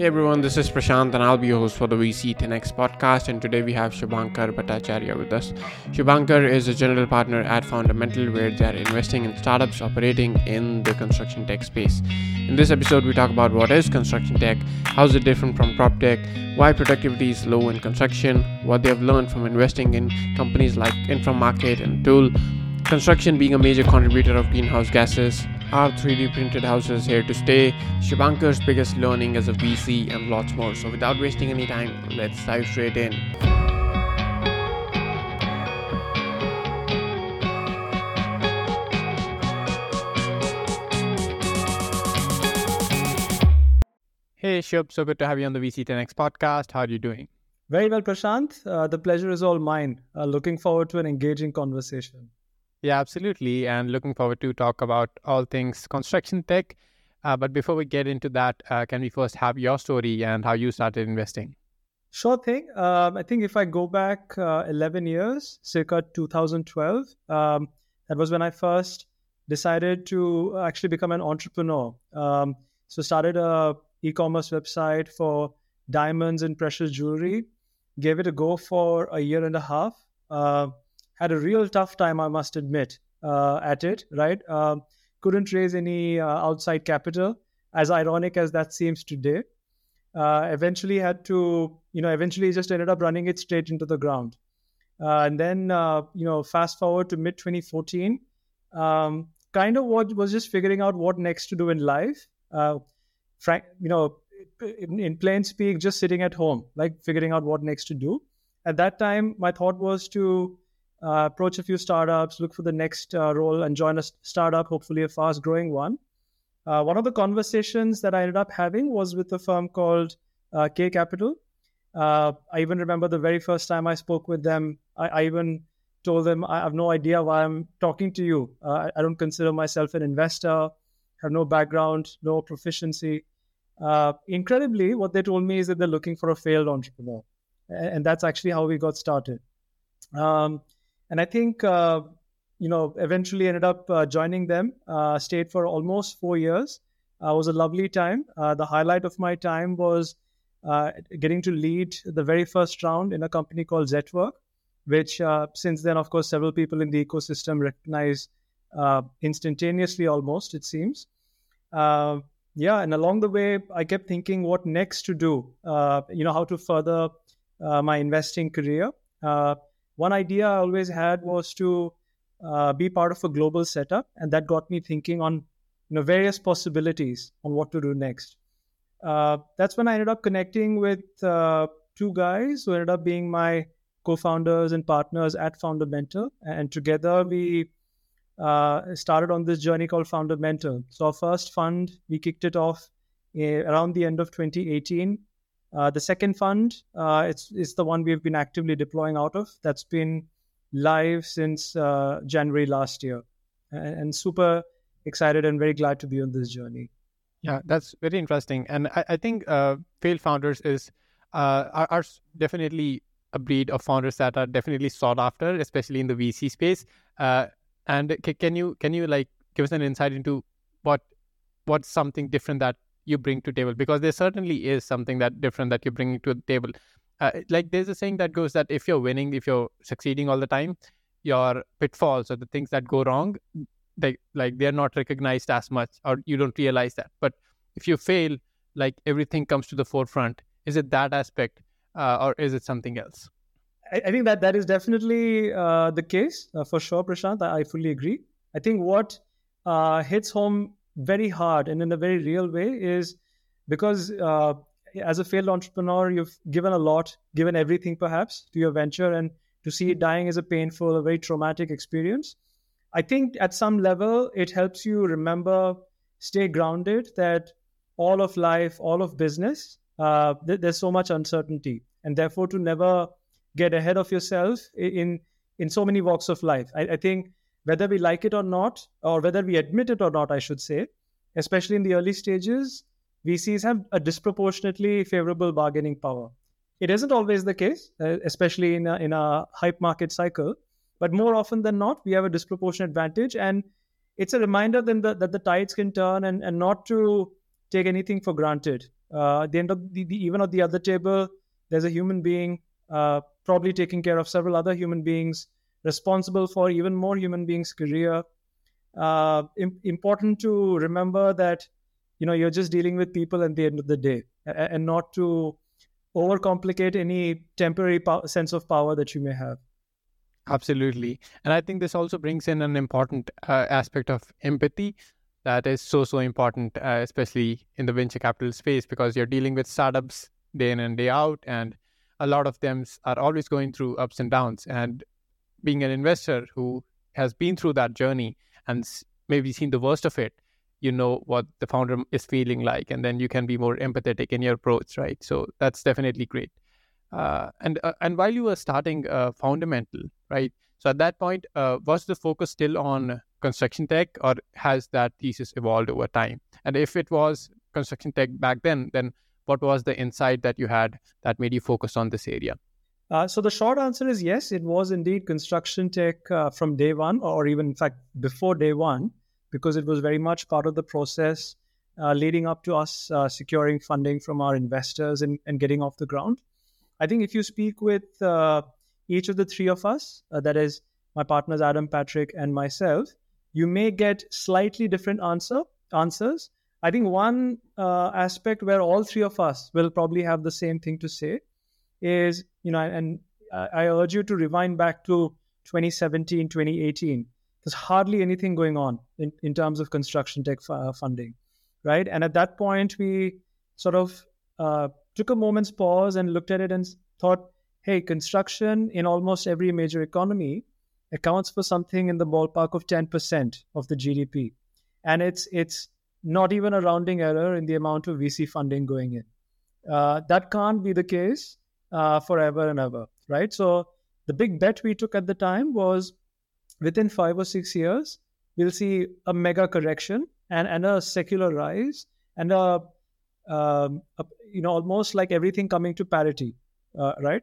Hey everyone, this is Prashant and I'll be your host for the VC 10X podcast. And today we have Shubhankar Bhattacharya with us. Shubhankar is a general partner at Foundamental where they are investing in startups operating in the construction tech space. In this episode, we talk about what is construction tech, how is it different from prop tech, why productivity is low in construction, what they have learned from investing in companies like InfraMarket and Tul, construction being a major contributor of greenhouse gases, are 3D printed houses here to stay? Shubhankar's biggest learning as a VC and lots more. So without wasting any time, let's dive straight in. Hey Shub, so good to have you on the VC10X podcast. How are you doing? Very well, Prashant. Uh, the pleasure is all mine. Uh, looking forward to an engaging conversation. Yeah, absolutely. And looking forward to talk about all things construction tech. Uh, but before we get into that, uh, can we first have your story and how you started investing? Sure thing. Um, I think if I go back uh, 11 years, circa 2012, um, that was when I first decided to actually become an entrepreneur. Um, so started a e-commerce website for diamonds and precious jewelry. Gave it a go for a year and a half. Had a real tough time, I must admit, uh, at it, right? Um, couldn't raise any uh, outside capital, as ironic as that seems today. Uh, eventually had to, you know, eventually just ended up running it straight into the ground. Uh, and then, uh, you know, fast forward to mid 2014, um, kind of what was just figuring out what next to do in life. Uh, frank, you know, in, in plain speak, just sitting at home, like figuring out what next to do. At that time, my thought was to uh, approach a few startups, look for the next uh, role, and join a startup, hopefully a fast growing one. Uh, one of the conversations that I ended up having was with a firm called uh, Kae Capital. Uh, I even remember the very first time I spoke with them, I, I even told them, I have no idea why I'm talking to you. Uh, I don't consider myself an investor, have no background, no proficiency. incredibly, what they told me is that they're looking for a failed entrepreneur. And that's actually how we got started. Um, and I think uh, you know eventually ended up uh, joining them. Uh, stayed for almost four years. Uh, was a lovely time. Uh, the highlight of my time was uh, getting to lead the very first round in a company called Zetwerk, which since then, of course, several people in the ecosystem recognize instantaneously, almost it seems. yeah, and along the way, I kept thinking what next to do. you know, how to further my investing career one idea I always had was to uh, be part of a global setup, and that got me thinking on you know various possibilities on what to do next. Uh, that's when I ended up connecting with uh, two guys who ended up being my co-founders and partners at Foundamental, and together we uh, started on this journey called Foundamental. So our first fund, we kicked it off eh, around the end of 2018 uh, the second fund, uh, it's, it's the one we've been actively deploying out of. That's been live since uh, January last year. And, and, super excited and very glad to be on this journey. Yeah, that's very interesting. And I, I think uh, failed founders is uh, are, are, definitely a breed of founders that are definitely sought after, especially in the VC space. Uh, and c- can you can you like give us an insight into what what's something different that you bring to table because there certainly is something that different that you're bringing to the table. Uh, like there's a saying that goes that if you're winning if you're succeeding all the time your pitfalls or the things that go wrong they like they're not recognized as much or you don't realize that. But if you fail like everything comes to the forefront. Is it that aspect uh, or is it something else? I, think that that is definitely uh, the case uh, for sure prashant. I, I, fully agree. I think what uh, hits home very hard and in a very real way is because uh, as a failed entrepreneur, you've given a lot, given everything perhaps to your venture, and to see it dying is a painful, a very traumatic experience. I think at some level, it helps you remember, stay grounded that all of life, all of business, uh, th- there's so much uncertainty, and therefore to never get ahead of yourself in in so many walks of life. I, I think whether we like it or not, or whether we admit it or not, I should say, especially in the early stages, VCs have a disproportionately favorable bargaining power. It isn't always the case, uh, especially in a, in a hype market cycle, but more often than not, we have a disproportionate advantage. And it's a reminder then that, the tides can turn and, and not to take anything for granted. Uh, at the end of the, the, even at the other table, there's a human being uh, probably taking care of several other human beings, responsible for even more human beings' career. Uh, Im- important to remember that you know you're just dealing with people at the end of the day, and, and not to overcomplicate any temporary po- sense of power that you may have. Absolutely. And I think this also brings in an important uh, aspect of empathy that is so, so important, uh, especially in the venture capital space, because you're dealing with startups day in and day out. And a lot of them are always going through ups and downs. And being an investor who has been through that journey and maybe seen the worst of it, you know what the founder is feeling like. And then you can be more empathetic in your approach, right? So that's definitely great. Uh, and uh, and while you were starting uh, Foundamental, right? So at that point, uh, was the focus still on construction tech, or has that thesis evolved over time? And if it was construction tech back then, then what was the insight that you had that made you focus on this area? Uh, so the short answer is yes, it was indeed construction tech uh, from day one, or even in fact before day one, because it was very much part of the process leading up to us securing funding from our investors and, and getting off the ground. I think if you speak with uh, each of the three of us, uh, that is my partners Adam, Patrick, and myself, you may get slightly different answer answers. I think one uh, aspect where all three of us will probably have the same thing to say is, you know, and I urge you to rewind back to 2017, 2018. There's hardly anything going on in, in terms of construction tech f- funding, right? And at that point, we sort of uh, took a moment's pause and looked at it and thought, hey, construction in almost every major economy accounts for something in the ballpark of 10% of the GDP. And it's it's not even a rounding error in the amount of VC funding going in. Uh, that can't be the case uh, forever and ever, right? So the big bet we took at the time was within five or six years, we'll see a mega correction and, and a secular rise and a um, you know almost like everything coming to parity, uh, right?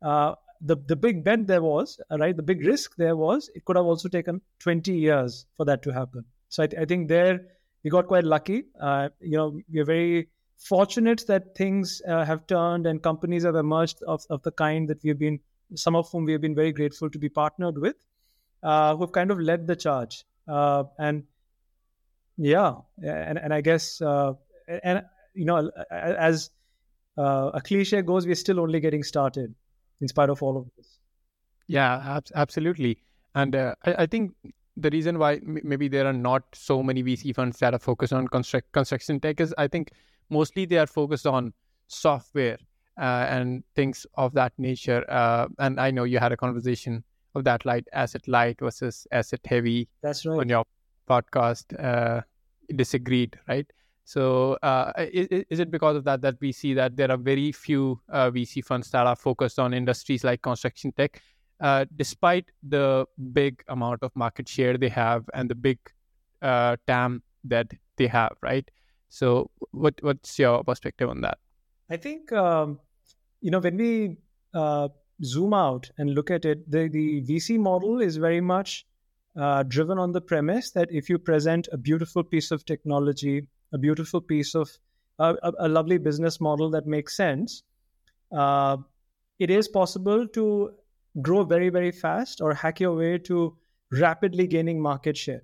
Uh, the the big bet there was right. The big risk there was it could have also taken 20 years for that to happen. So I, th- I think there we got quite lucky. Uh, you know, we're very fortunate that things uh, have turned and companies have emerged of, of the kind that we've been, some of whom we have been very grateful to be partnered with, uh, who've kind of led the charge. Uh, and yeah, and, and I guess, uh, and you know, as uh, a cliche goes, we're still only getting started in spite of all of this. Yeah, ab- absolutely. And uh, I, I, think the reason why maybe there are not so many VC funds that are focused on construct- construction tech is I think mostly they are focused on software uh, and things of that nature. Uh, and I know you had a conversation of that light asset light versus asset heavy. That's right. On your podcast, uh, disagreed, right? So, uh, is, is, it because of that that we see that there are very few uh, VC funds that are focused on industries like construction tech, uh, despite the big amount of market share they have and the big uh, TAM that they have, right? So, what what's your perspective on that? I think um, you know when we uh, zoom out and look at it, the the VC model is very much uh, driven on the premise that if you present a beautiful piece of technology a beautiful piece of uh, a, a, lovely business model that makes sense, uh, it is possible to grow very, very fast or hack your way to rapidly gaining market share.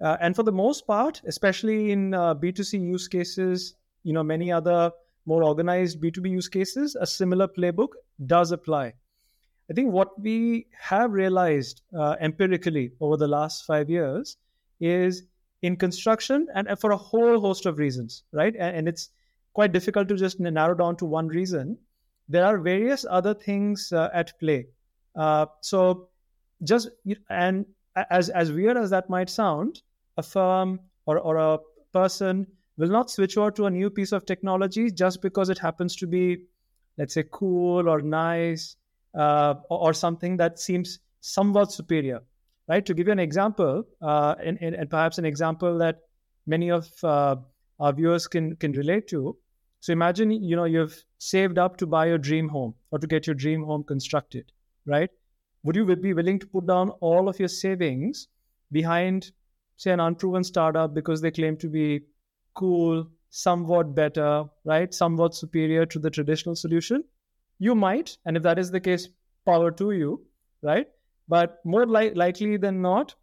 Uh, and for the most part, especially in uh, B2C use cases, you know, many other more organized B2B use cases, a similar playbook does apply. I think what we have realized uh, empirically over the last five years is in construction and for a whole host of reasons, right? And, and it's quite difficult to just narrow down to one reason. There are various other things uh, at play. Uh, so, just and as as weird as that might sound, a firm or, or a person will not switch over to a new piece of technology just because it happens to be, let's say, cool or nice uh, or, or something that seems somewhat superior right? To give you an example, uh, and, and, and, perhaps an example that many of uh, our viewers can can relate to. So imagine you know you've saved up to buy your dream home or to get your dream home constructed, right? Would you be willing to put down all of your savings behind, say, an unproven startup because they claim to be cool, somewhat better, right? Somewhat superior to the traditional solution? You might. And if that is the case, power to you, right? But more li- likely than not,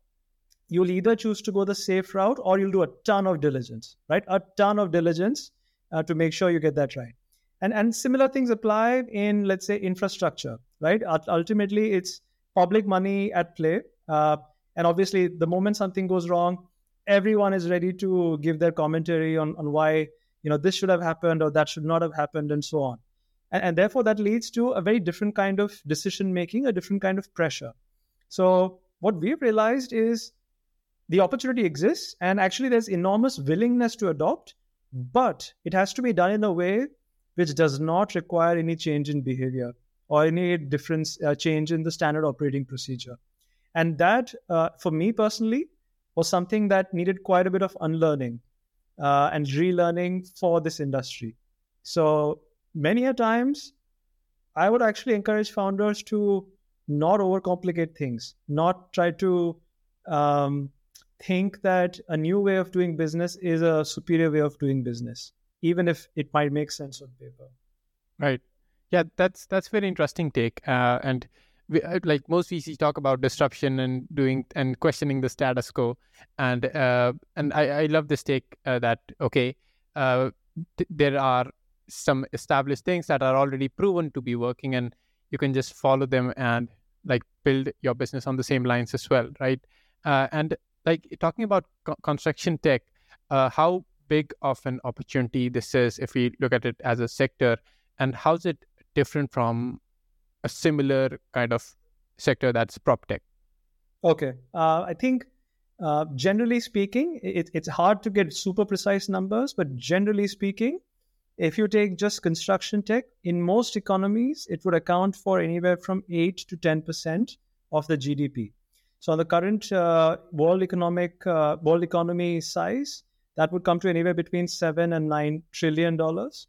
you'll either choose to go the safe route or you'll do a ton of diligence, right? A ton of diligence uh, to make sure you get that right. And, and similar things apply in, let's say, infrastructure, right? Ultimately, it's public money at play. Uh, and obviously, the moment something goes wrong, everyone is ready to give their commentary on, on why you know this should have happened or that should not have happened and so on. And, and therefore that leads to a very different kind of decision making a different kind of pressure. So what we've realized is the opportunity exists and actually there's enormous willingness to adopt but it has to be done in a way which does not require any change in behavior or any difference uh, change in the standard operating procedure and that uh, for me personally was something that needed quite a bit of unlearning uh, and relearning for this industry. So many a times, I would actually encourage founders to not overcomplicate things, not try to um, think that a new way of doing business is a superior way of doing business, even if it might make sense on paper. Right. Yeah, that's that's very interesting take. Uh, and we, uh, like most VCs talk about disruption and doing and questioning the status quo, and uh, and I, I love this take uh, that okay, uh, th- there are some established things that are already proven to be working, and you can just follow them and like build your business on the same lines as well, right? Uh, and like talking about co- construction tech, uh, how big of an opportunity this is if we look at it as a sector, and how's it different from a similar kind of sector that's prop tech? Okay. Uh, I think uh, generally speaking, it, it's hard to get super precise numbers, but generally speaking, if you take just construction tech, in most economies, it would account for anywhere from 8 to 10% of the GDP. So, on the current uh, world economic uh, world economy size, that would come to anywhere between seven and nine trillion dollars.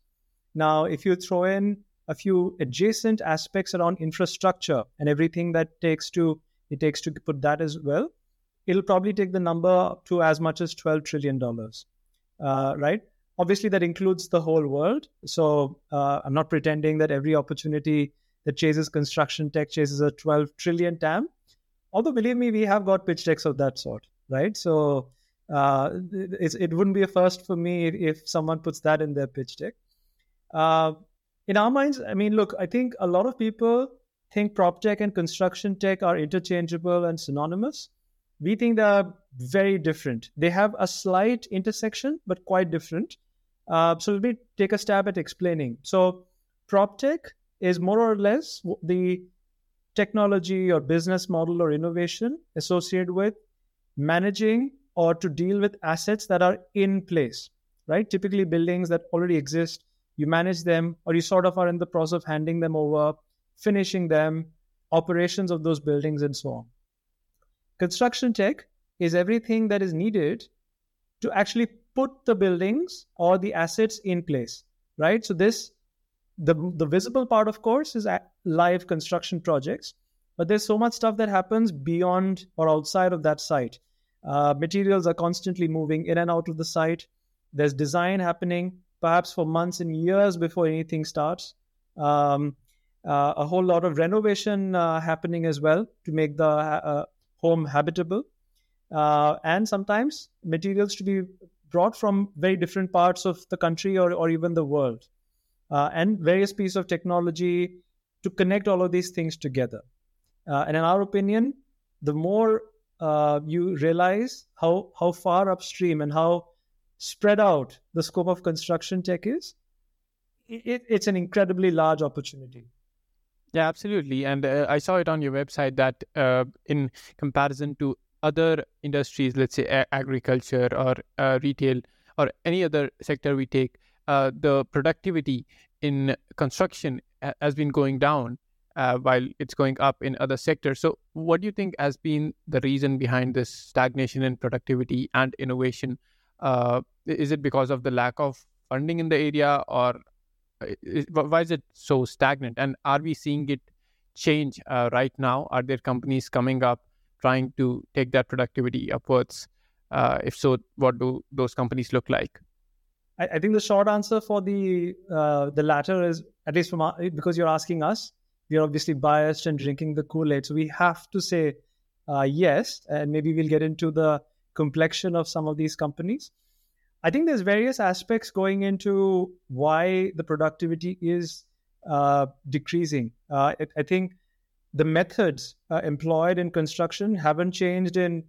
Now, if you throw in a few adjacent aspects around infrastructure and everything that takes to it takes to put that as well. It'll probably take the number to as much as 12 trillion dollars uh, right? Obviously that includes the whole world. So uh, i'm not pretending that every opportunity that chases construction tech chases a 12 trillion tam. Although believe me we have got pitch decks of that sort right? So uh, it wouldn't be a first for me if, if, someone puts that in their pitch deck. Uh, in our minds, I mean, look, I think a lot of people think prop tech and construction tech are interchangeable and synonymous. We think they're very different. They have a slight intersection, but quite different. Uh, so let me take a stab at explaining. So, prop tech is more or less the technology or business model or innovation associated with managing or to deal with assets that are in place, right? Typically, buildings that already exist you manage them, or you sort of are in the process of handing them over, finishing them, operations of those buildings, and so on. Construction tech is everything that is needed to actually put the buildings or the assets in place, right? So this, the the visible part, of course, is live construction projects, but there's so much stuff that happens beyond or outside of that site. Uh, materials are constantly moving in and out of the site. There's design happening perhaps for months and years before anything starts. Um, uh, a whole lot of renovation uh, happening as well to make the uh, home habitable. Uh, and sometimes materials to be brought from very different parts of the country or, or even the world. Uh, and various pieces of technology to connect all of these things together. Uh, and in our opinion, the more you realize how, how far upstream and how spread out the scope of construction tech is, it, it's an incredibly large opportunity. Yeah, absolutely. And uh, I saw it on your website that uh, in comparison to other industries, let's say a- agriculture or uh, retail or any other sector we take, uh, the productivity in construction has been going down uh, while it's going up in other sectors. So, what do you think has been the reason behind this stagnation in productivity and innovation uh, is it because of the lack of funding in the area or is, why is it so stagnant? And are we seeing it change uh, right now? Are there companies coming up trying to take that productivity upwards? Uh, if so what do those companies look like? I, I think the short answer for the uh, the latter is at least from our, because you're asking us, we're obviously biased and drinking the Kool Aid, so we have to say uh, yes, and maybe we'll get into the complexion of some of these companies. I think there's various aspects going into why the productivity is uh, decreasing. Uh, I, think the methods uh, employed in construction haven't changed in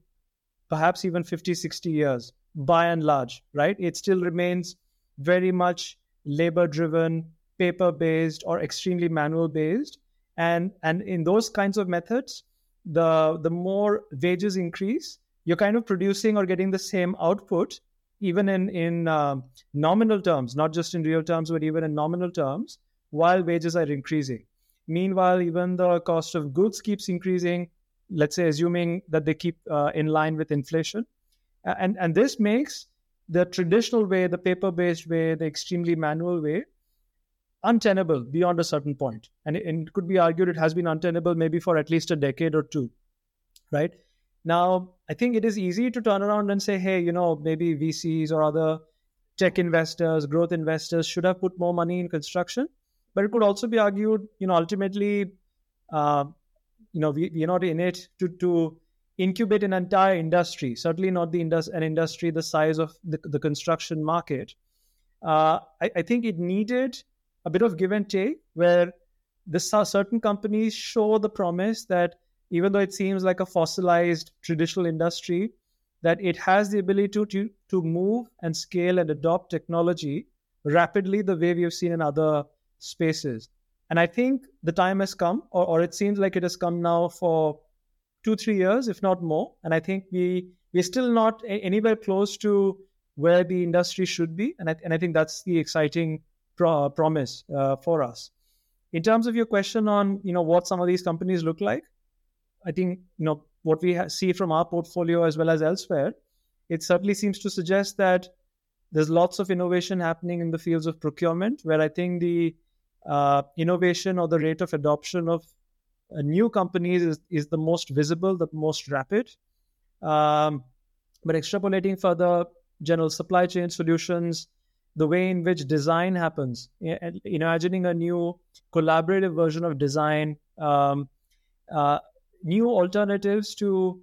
perhaps even 50, 60 years by and large, right? It still remains very much labor driven, paper based, or extremely manual based. And, and in those kinds of methods, the, the more wages increase, you're kind of producing or getting the same output, even in, in uh, nominal terms, not just in real terms, but even in nominal terms, while wages are increasing. Meanwhile, even the cost of goods keeps increasing, let's say, assuming that they keep uh, in line with inflation. And and this makes the traditional way the paper based way the extremely manual way untenable beyond a certain point. And it, and it could be argued it has been untenable maybe for at least a decade or two right now i think it is easy to turn around and say hey you know maybe vcs or other tech investors growth investors should have put more money in construction but it could also be argued you know ultimately uh, you know we, we're not in it to to incubate an entire industry, certainly not the indus- an industry the size of the, the construction market. Uh, I, I, think it needed a bit of give and take where the certain companies show the promise that even though it seems like a fossilized traditional industry, that it has the ability to, to, to move and scale and adopt technology rapidly the way we have seen in other spaces. And I think the time has come, or, or it seems like it has come now for two three years, if not more. And I think we we're still not anywhere close to where the industry should be, and I, and I think that's the exciting pro- promise uh, for us. In terms of your question on you know what some of these companies look like, I think you know what we see from our portfolio as well as elsewhere, it certainly seems to suggest that there's lots of innovation happening in the fields of procurement, where I think the uh, innovation or the rate of adoption of uh, new companies is, is the most visible, the most rapid. Um, but extrapolating further, general supply chain solutions, the way in which design happens, imagining a new collaborative version of design, um, uh, new alternatives to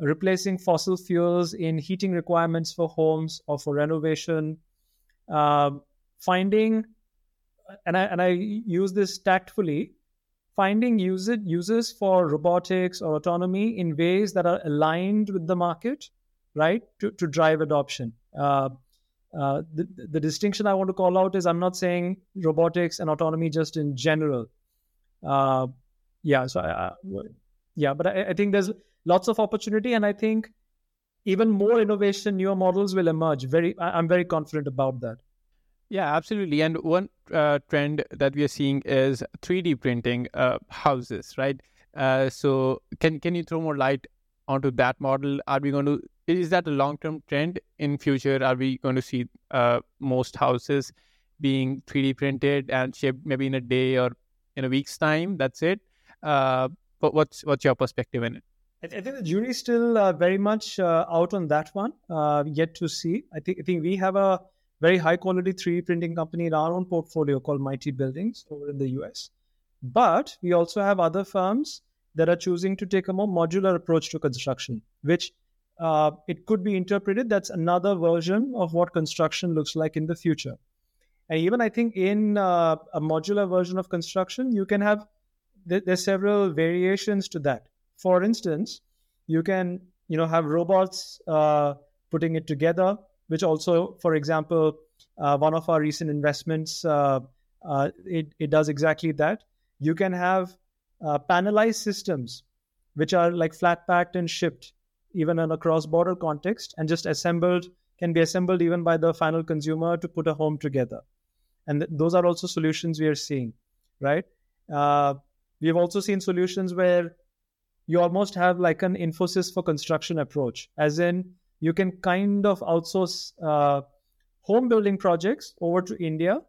replacing fossil fuels in heating requirements for homes or for renovation, uh, finding, and I, and I use this tactfully, finding user, users for robotics or autonomy in ways that are aligned with the market, right, to, to drive adoption. Uh, uh, the, the distinction I want to call out is I'm not saying robotics and autonomy just in general. Uh, yeah, so I, yeah, but I, I think there's lots of opportunity, and I think even more innovation, newer models will emerge. Very, I'm very confident about that. Yeah, absolutely. And one uh, trend that we are seeing is 3D printing uh, houses, right? Uh, so can can you throw more light onto that model? Are we going to is that a long term trend in future? Are we going to see uh, most houses being 3D printed and shipped maybe in a day or in a week's time? That's it. Uh, what's what's your perspective in it? I, think the jury's still uh, very much out on that one. yet to see. I think I think we have a very high quality 3D printing company in our own portfolio called Mighty Buildings over in the US. But we also have other firms that are choosing to take a more modular approach to construction, which uh, it could be interpreted that's another version of what construction looks like in the future. And even I think in uh, a modular version of construction, you can have th- there's several variations to that. For instance, you can you know have robots uh, putting it together which also, for example, uh, one of our recent investments, uh, uh, it, it does exactly that. You can have uh, panelized systems, which are like flat packed and shipped, even in a cross border context, and just assembled, can be assembled even by the final consumer to put a home together. And th- those are also solutions we are seeing, right? We have also seen solutions where you almost have like an Infosys for construction approach, as in you can kind of outsource uh, home building projects over to India,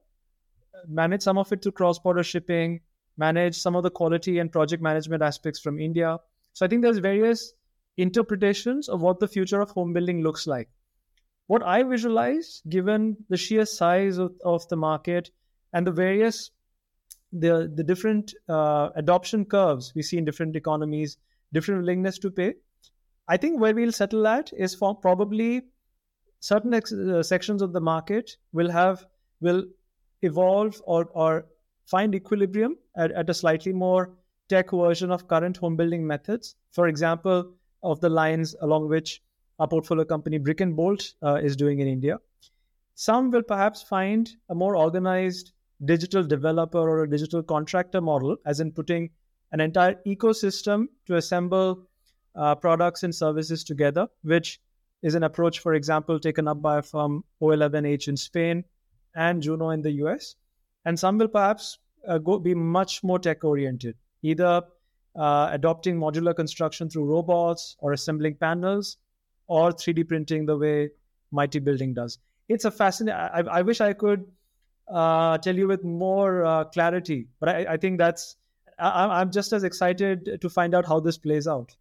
manage some of it to cross border shipping, manage some of the quality and project management aspects from India. So I think there's various interpretations of what the future of home building looks like. what I visualize, given the sheer size of, of the market and the various the the different uh, adoption curves we see in different economies, different willingness to pay. I think where we'll settle at is for probably certain ex- uh, sections of the market will have will evolve or or find equilibrium at, at a slightly more tech version of current home building methods. For example, of the lines along which our portfolio company Brick and Bolt uh, is doing in India. Some will perhaps find a more organized digital developer or a digital contractor model, as in putting an entire ecosystem to assemble uh, products and services together, which is an approach, for example, taken up by a firm O11H in Spain and Juno in the US. And some will perhaps uh, go be much more tech oriented, either uh, adopting modular construction through robots or assembling panels or 3D printing the way Mighty Building does. It's a fascinating. I, I wish I could uh, tell you with more uh, clarity, but I, I think that's. I, am just as excited to find out how this plays out.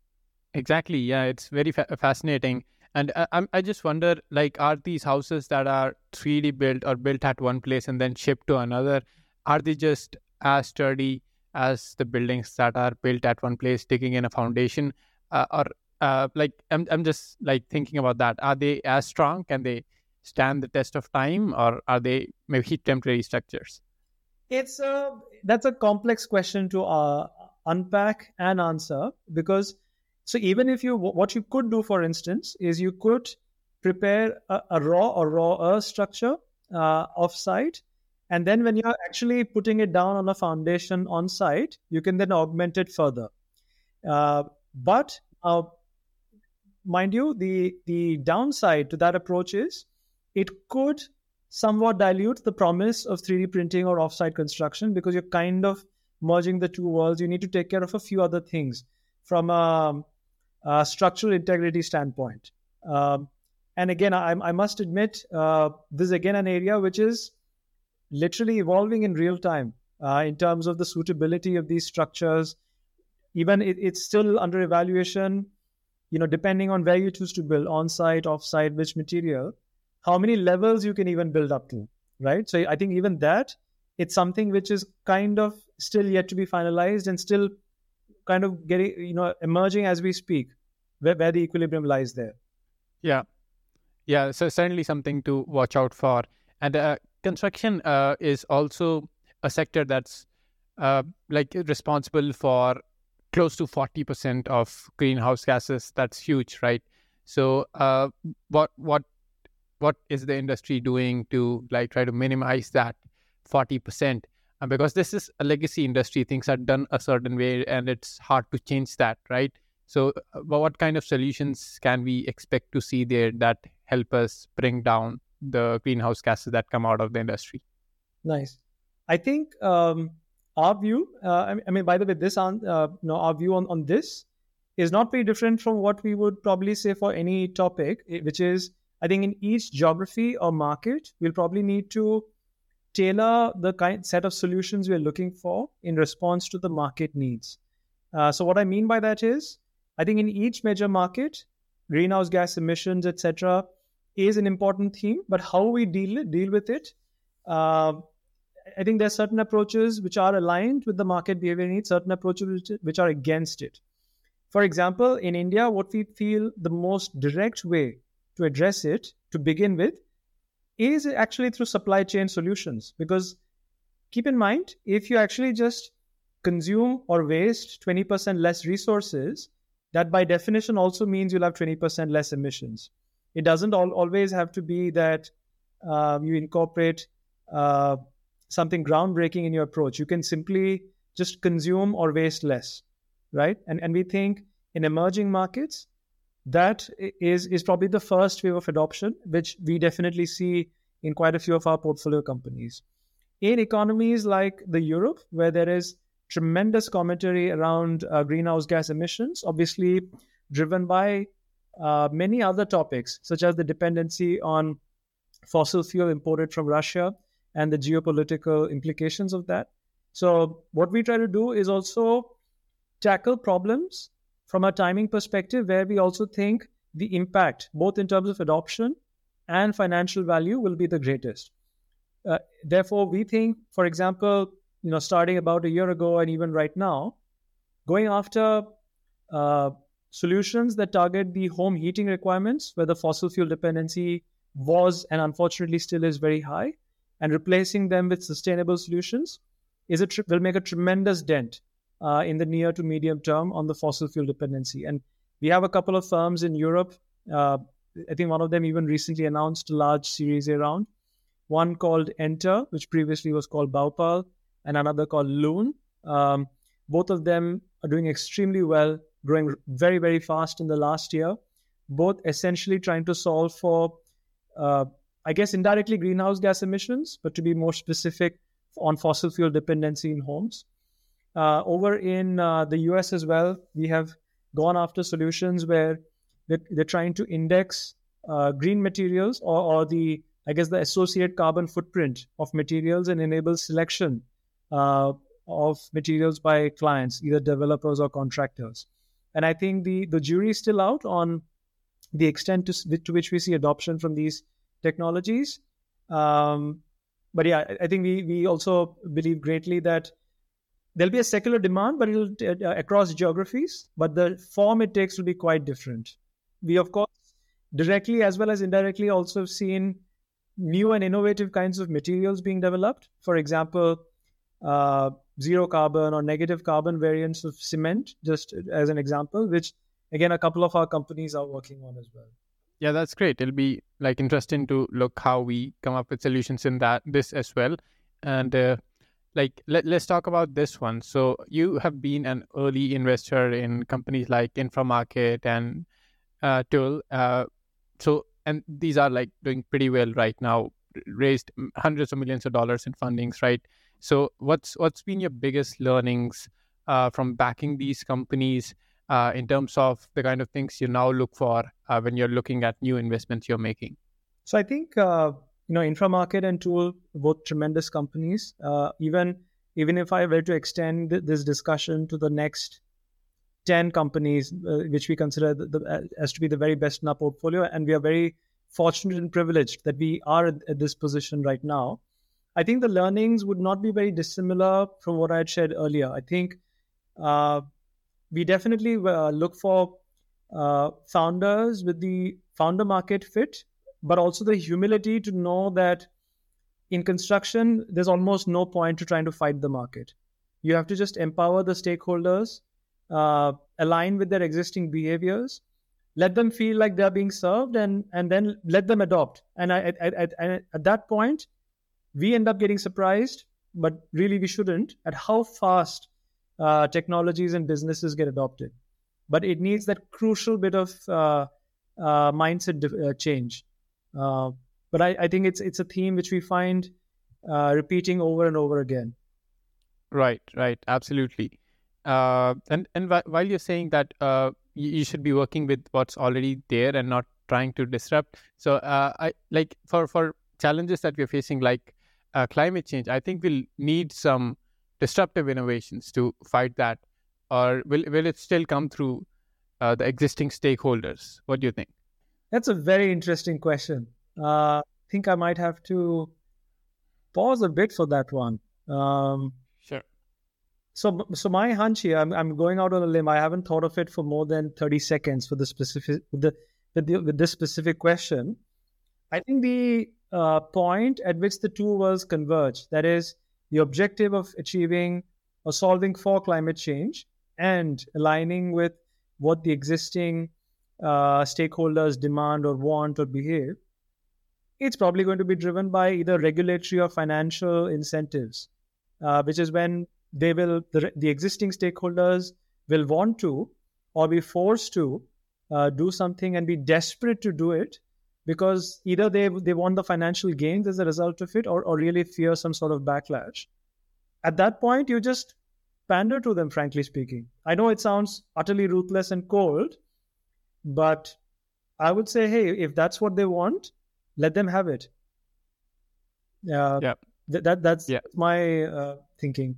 Exactly. Yeah, it's very fa- fascinating. And I, I just wonder, like, are these houses that are 3D built or built at one place and then shipped to another, are they just as sturdy as the buildings that are built at one place, taking in a foundation, uh, or uh, like I'm I'm just like thinking about that. Are they as strong? Can they stand the test of time, or are they maybe temporary structures? It's a that's a complex question to uh, unpack and answer because so even if you what you could do, for instance, is you could prepare a, a raw or raw structure uh, off site and then when you're actually putting it down on a foundation on site you can then augment it further uh, but uh, mind you, the the downside to that approach is it could somewhat dilute the promise of 3D printing or offsite construction because you're kind of merging the two worlds. You need to take care of a few other things from a, a structural integrity standpoint. Um, and again, I, I must admit, uh, this is again an area which is literally evolving in real time uh, in terms of the suitability of these structures. Even it, it's still under evaluation you know, depending on where you choose to build, on-site, off-site, which material, how many levels you can even build up to, right? So I think even that, it's something which is kind of still yet to be finalized and still kind of getting, you know, emerging as we speak, where, where the equilibrium lies there. Yeah. Yeah. So certainly something to watch out for. And uh, construction uh, is also a sector that's uh, like responsible for close to 40% of greenhouse gases. That's huge, right? So, uh, what what what is the industry doing to like try to minimize that 40%? Uh, because this is a legacy industry, things are done a certain way, and it's hard to change that, right? So, uh, what kind of solutions can we expect to see there that help us bring down the greenhouse gases that come out of the industry? Nice. I think um, our view, uh, I mean, by the way, this on uh, know, our view on, on this is not very different from what we would probably say for any topic, which is I think in each geography or market, we'll probably need to tailor the kind set of solutions we're looking for in response to the market needs. Uh, so what I mean by that is, I think in each major market, greenhouse gas emissions, etc., is an important theme. But how we deal deal with it, uh, I think there are certain approaches which are aligned with the market behavior needs, certain approaches which, which are against it. For example, in India, what we feel the most direct way to address it to begin with is actually through supply chain solutions. Because keep in mind, if you actually just consume or waste 20% less resources, that by definition also means you'll have 20% less emissions. It doesn't all, always have to be that um, you incorporate uh, something groundbreaking in your approach. You can simply just consume or waste less, right? And and we think in emerging markets that is is probably the first wave of adoption, which we definitely see in quite a few of our portfolio companies. In economies like the Europe, where there is tremendous commentary around uh, greenhouse gas emissions, obviously driven by uh, many other topics, such as the dependency on fossil fuel imported from Russia, and the geopolitical implications of that. So, what we try to do is also tackle problems from a timing perspective where we also think the impact, both in terms of adoption and financial value will be the greatest. Uh, therefore, we think, for example, you know, starting about a year ago and even right now, going after uh, solutions that target the home heating requirements where the fossil fuel dependency was and unfortunately still is very high, and replacing them with sustainable solutions is a will make a tremendous dent uh, in the near to medium term on the fossil fuel dependency. And we have a couple of firms in Europe. Uh, I think one of them even recently announced a large Series A round. One called Enter, which previously was called Baupal, and another called Loon. Um, both of them are doing extremely well, growing very, very fast in the last year. Both essentially trying to solve for, uh, I guess, indirectly greenhouse gas emissions, but to be more specific, on fossil fuel dependency in homes. Uh, over in uh, the US as well, we have gone after solutions where they're, they're trying to index uh, green materials or, or, the, I guess, the associate carbon footprint of materials and enable selection uh, of materials by clients, either developers or contractors. And I think the, the jury is still out on the extent to, to which we see adoption from these technologies. Um, but yeah, I think we we also believe greatly that there'll be a secular demand, but it'll uh, across geographies. But the form it takes will be quite different. We of course directly as well as indirectly also have seen new and innovative kinds of materials being developed. For example, uh, zero carbon or negative carbon variants of cement, just as an example, which again a couple of our companies are working on as well yeah that's great it'll be like interesting to look how we come up with solutions in that this as well and uh, like let, let's talk about this one. So you have been an early investor in companies like InfraMarket and uh, Tul uh, so and these are like doing pretty well right now. Raised hundreds of millions of dollars in fundings right? So what's what's been your biggest learnings uh, from backing these companies uh, in terms of the kind of things you now look for uh, when you're looking at new investments you're making? So I think uh, you know InfraMarket and Tul both tremendous companies. Uh, even even if I were to extend this discussion to the next 10 companies, uh, which we consider the, the, uh, as to be the very best in our portfolio, and we are very fortunate and privileged that we are at, at this position right now. I think the learnings would not be very dissimilar from what I had shared earlier. I think uh, we definitely uh, look for uh, founders with the founder market fit, but also the humility to know that in construction, there's almost no point to trying to fight the market. You have to just empower the stakeholders, uh, align with their existing behaviors, let them feel like they're being served, and and then let them adopt. And I, I, I, I, at that point, we end up getting surprised, but really we shouldn't, at how fast uh, technologies and businesses get adopted. But it needs that crucial bit of uh, uh, mindset uh, change. Uh, but I, I, think it's it's a theme which we find uh, repeating over and over again. Right, right, absolutely. and and while you're saying that you should be working with what's already there and not trying to disrupt, so I like for for challenges that we're facing like climate change, I think we'll need some disruptive innovations to fight that, or will will it still come through uh, the existing stakeholders? What do you think? That's a very interesting question. Uh, I think I might have to pause a bit for that one. Um, sure. So, so my hunch here, I'm, I'm going out on a limb. I haven't thought of it for more than 30 seconds for the specific with the with, the, with this specific question. I think the uh, point at which the two worlds converge, that is, the objective of achieving or solving for climate change and aligning with what the existing uh, stakeholders demand or want or behave, it's probably going to be driven by either regulatory or financial incentives, uh, which is when they will the, the existing stakeholders will want to or be forced to uh, do something and be desperate to do it because either they they want the financial gains as a result of it or, or really fear some sort of backlash. At that point you just pander to them frankly speaking. I know it sounds utterly ruthless and cold but i would say hey if that's what they want let them have it uh, yeah th- that that's yeah. my uh, thinking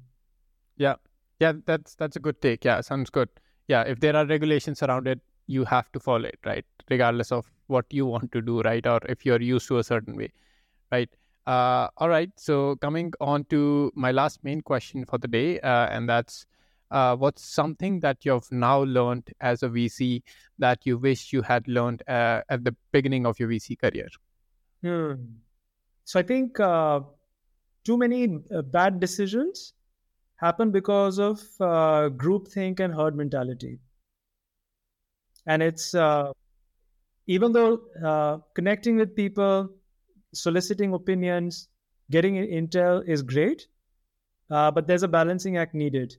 yeah yeah that's that's a good take yeah sounds good yeah if there are regulations around it you have to follow it right regardless of what you want to do, right? Or if you're used to a certain way, right? Uh, all right. So coming on to my last main question for the day, uh, and that's uh, what's something that you've now learned as a VC that you wish you had learned uh, at the beginning of your VC career? Hmm. So I think uh, too many uh, bad decisions happen because of uh, groupthink and herd mentality. And it's uh, even though uh, connecting with people, soliciting opinions, getting intel is great, but there's a balancing act needed.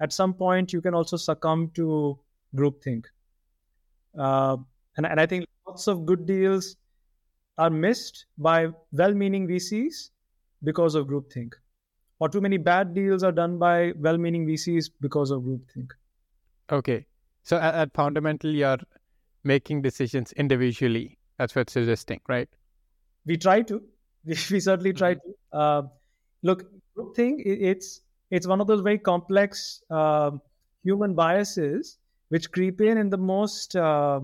At some point, you can also succumb to groupthink. Uh, and, and I think lots of good deals are missed by well meaning VCs because of groupthink or too many bad deals are done by well-meaning VCs because of groupthink. Okay, so at, at Foundamental, you're making decisions individually. That's what it's suggesting, right? We try to. We, we certainly try mm-hmm. to. Uh, look, groupthink it's it's one of those very complex uh, human biases which creep in in the most uh,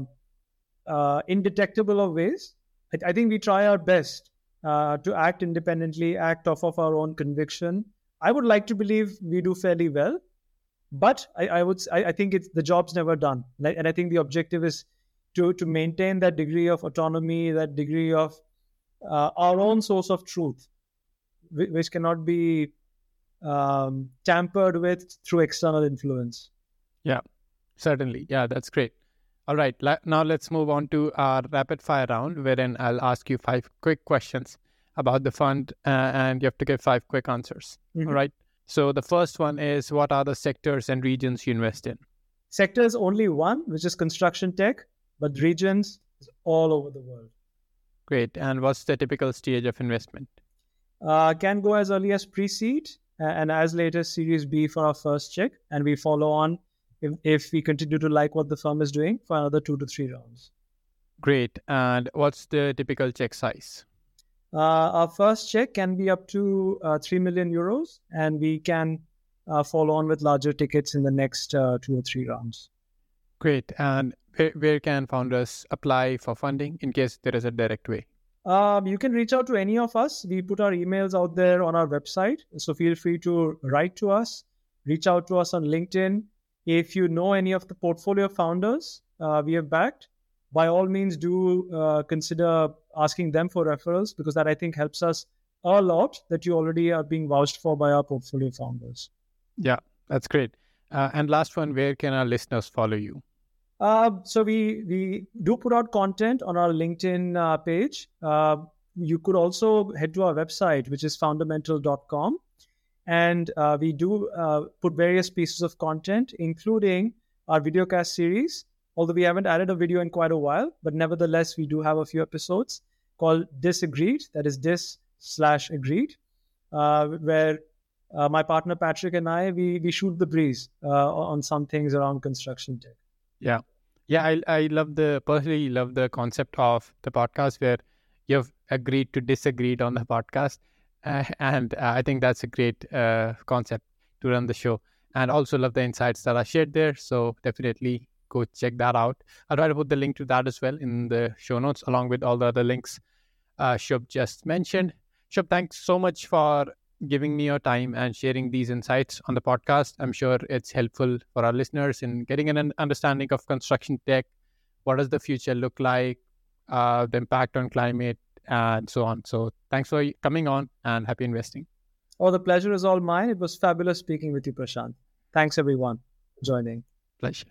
uh, indetectable of ways. I, I think we try our best uh, to act independently, act off of our own conviction. I would like to believe we do fairly well, but I, I would I, I, think it's the job's never done, and I think the objective is to to maintain that degree of autonomy, that degree of uh, our own source of truth, which cannot be um, tampered with through external influence. Yeah, certainly. Yeah, that's great. All right, now let's move on to our rapid fire round, wherein I'll ask you five quick questions about the fund, uh, and you have to give five quick answers. Mm-hmm. All right. So the first one is what are the sectors and regions you invest in? Sectors only one, which is construction tech, but regions is all over the world. Great. And what's the typical stage of investment? Uh, can go as early as pre-seed and as late as Series B for our first check, and we follow on if, if we continue to like what the firm is doing for another two to three rounds. Great. And what's the typical check size? Uh, our first check can be up to uh, 3 million euros, and we can uh, follow on with larger tickets in the next uh, two or three rounds. Great. And where, where, can founders apply for funding in case there is a direct way? Um, you can reach out to any of us. We put our emails out there on our website. So feel free to write to us, reach out to us on LinkedIn. If you know any of the portfolio founders uh, we have backed, by all means do uh, consider asking them for referrals because that I think helps us a lot that you already are being vouched for by our portfolio founders. Yeah, that's great. Uh, and last one, where can our listeners follow you? Uh, so we we do put out content on our LinkedIn uh, page. Uh, you could also head to our website, which is foundamental.com. And uh, we do uh, put various pieces of content, including our videocast series. Although we haven't added a video in quite a while, but nevertheless, we do have a few episodes called Disagreed, that is dis slash agreed, uh, where my partner Patrick and I, we, we shoot the breeze on some things around construction tech. Yeah. Yeah, I, I love the, personally love the concept of the podcast where you've agreed to disagree on the podcast uh, and uh, I think that's a great uh, concept to run the show. And also love the insights that are shared there. So definitely go check that out. I'll try to put the link to that as well in the show notes, along with all the other links uh, Shub just mentioned. Shub, thanks so much for giving me your time and sharing these insights on the podcast. I'm sure it's helpful for our listeners in getting an understanding of construction tech. What does the future look like? Uh, the impact on climate, and so on. So thanks for coming on and happy investing. Oh, the pleasure is all mine. It was fabulous speaking with you, Prashant. Thanks everyone for joining. Pleasure.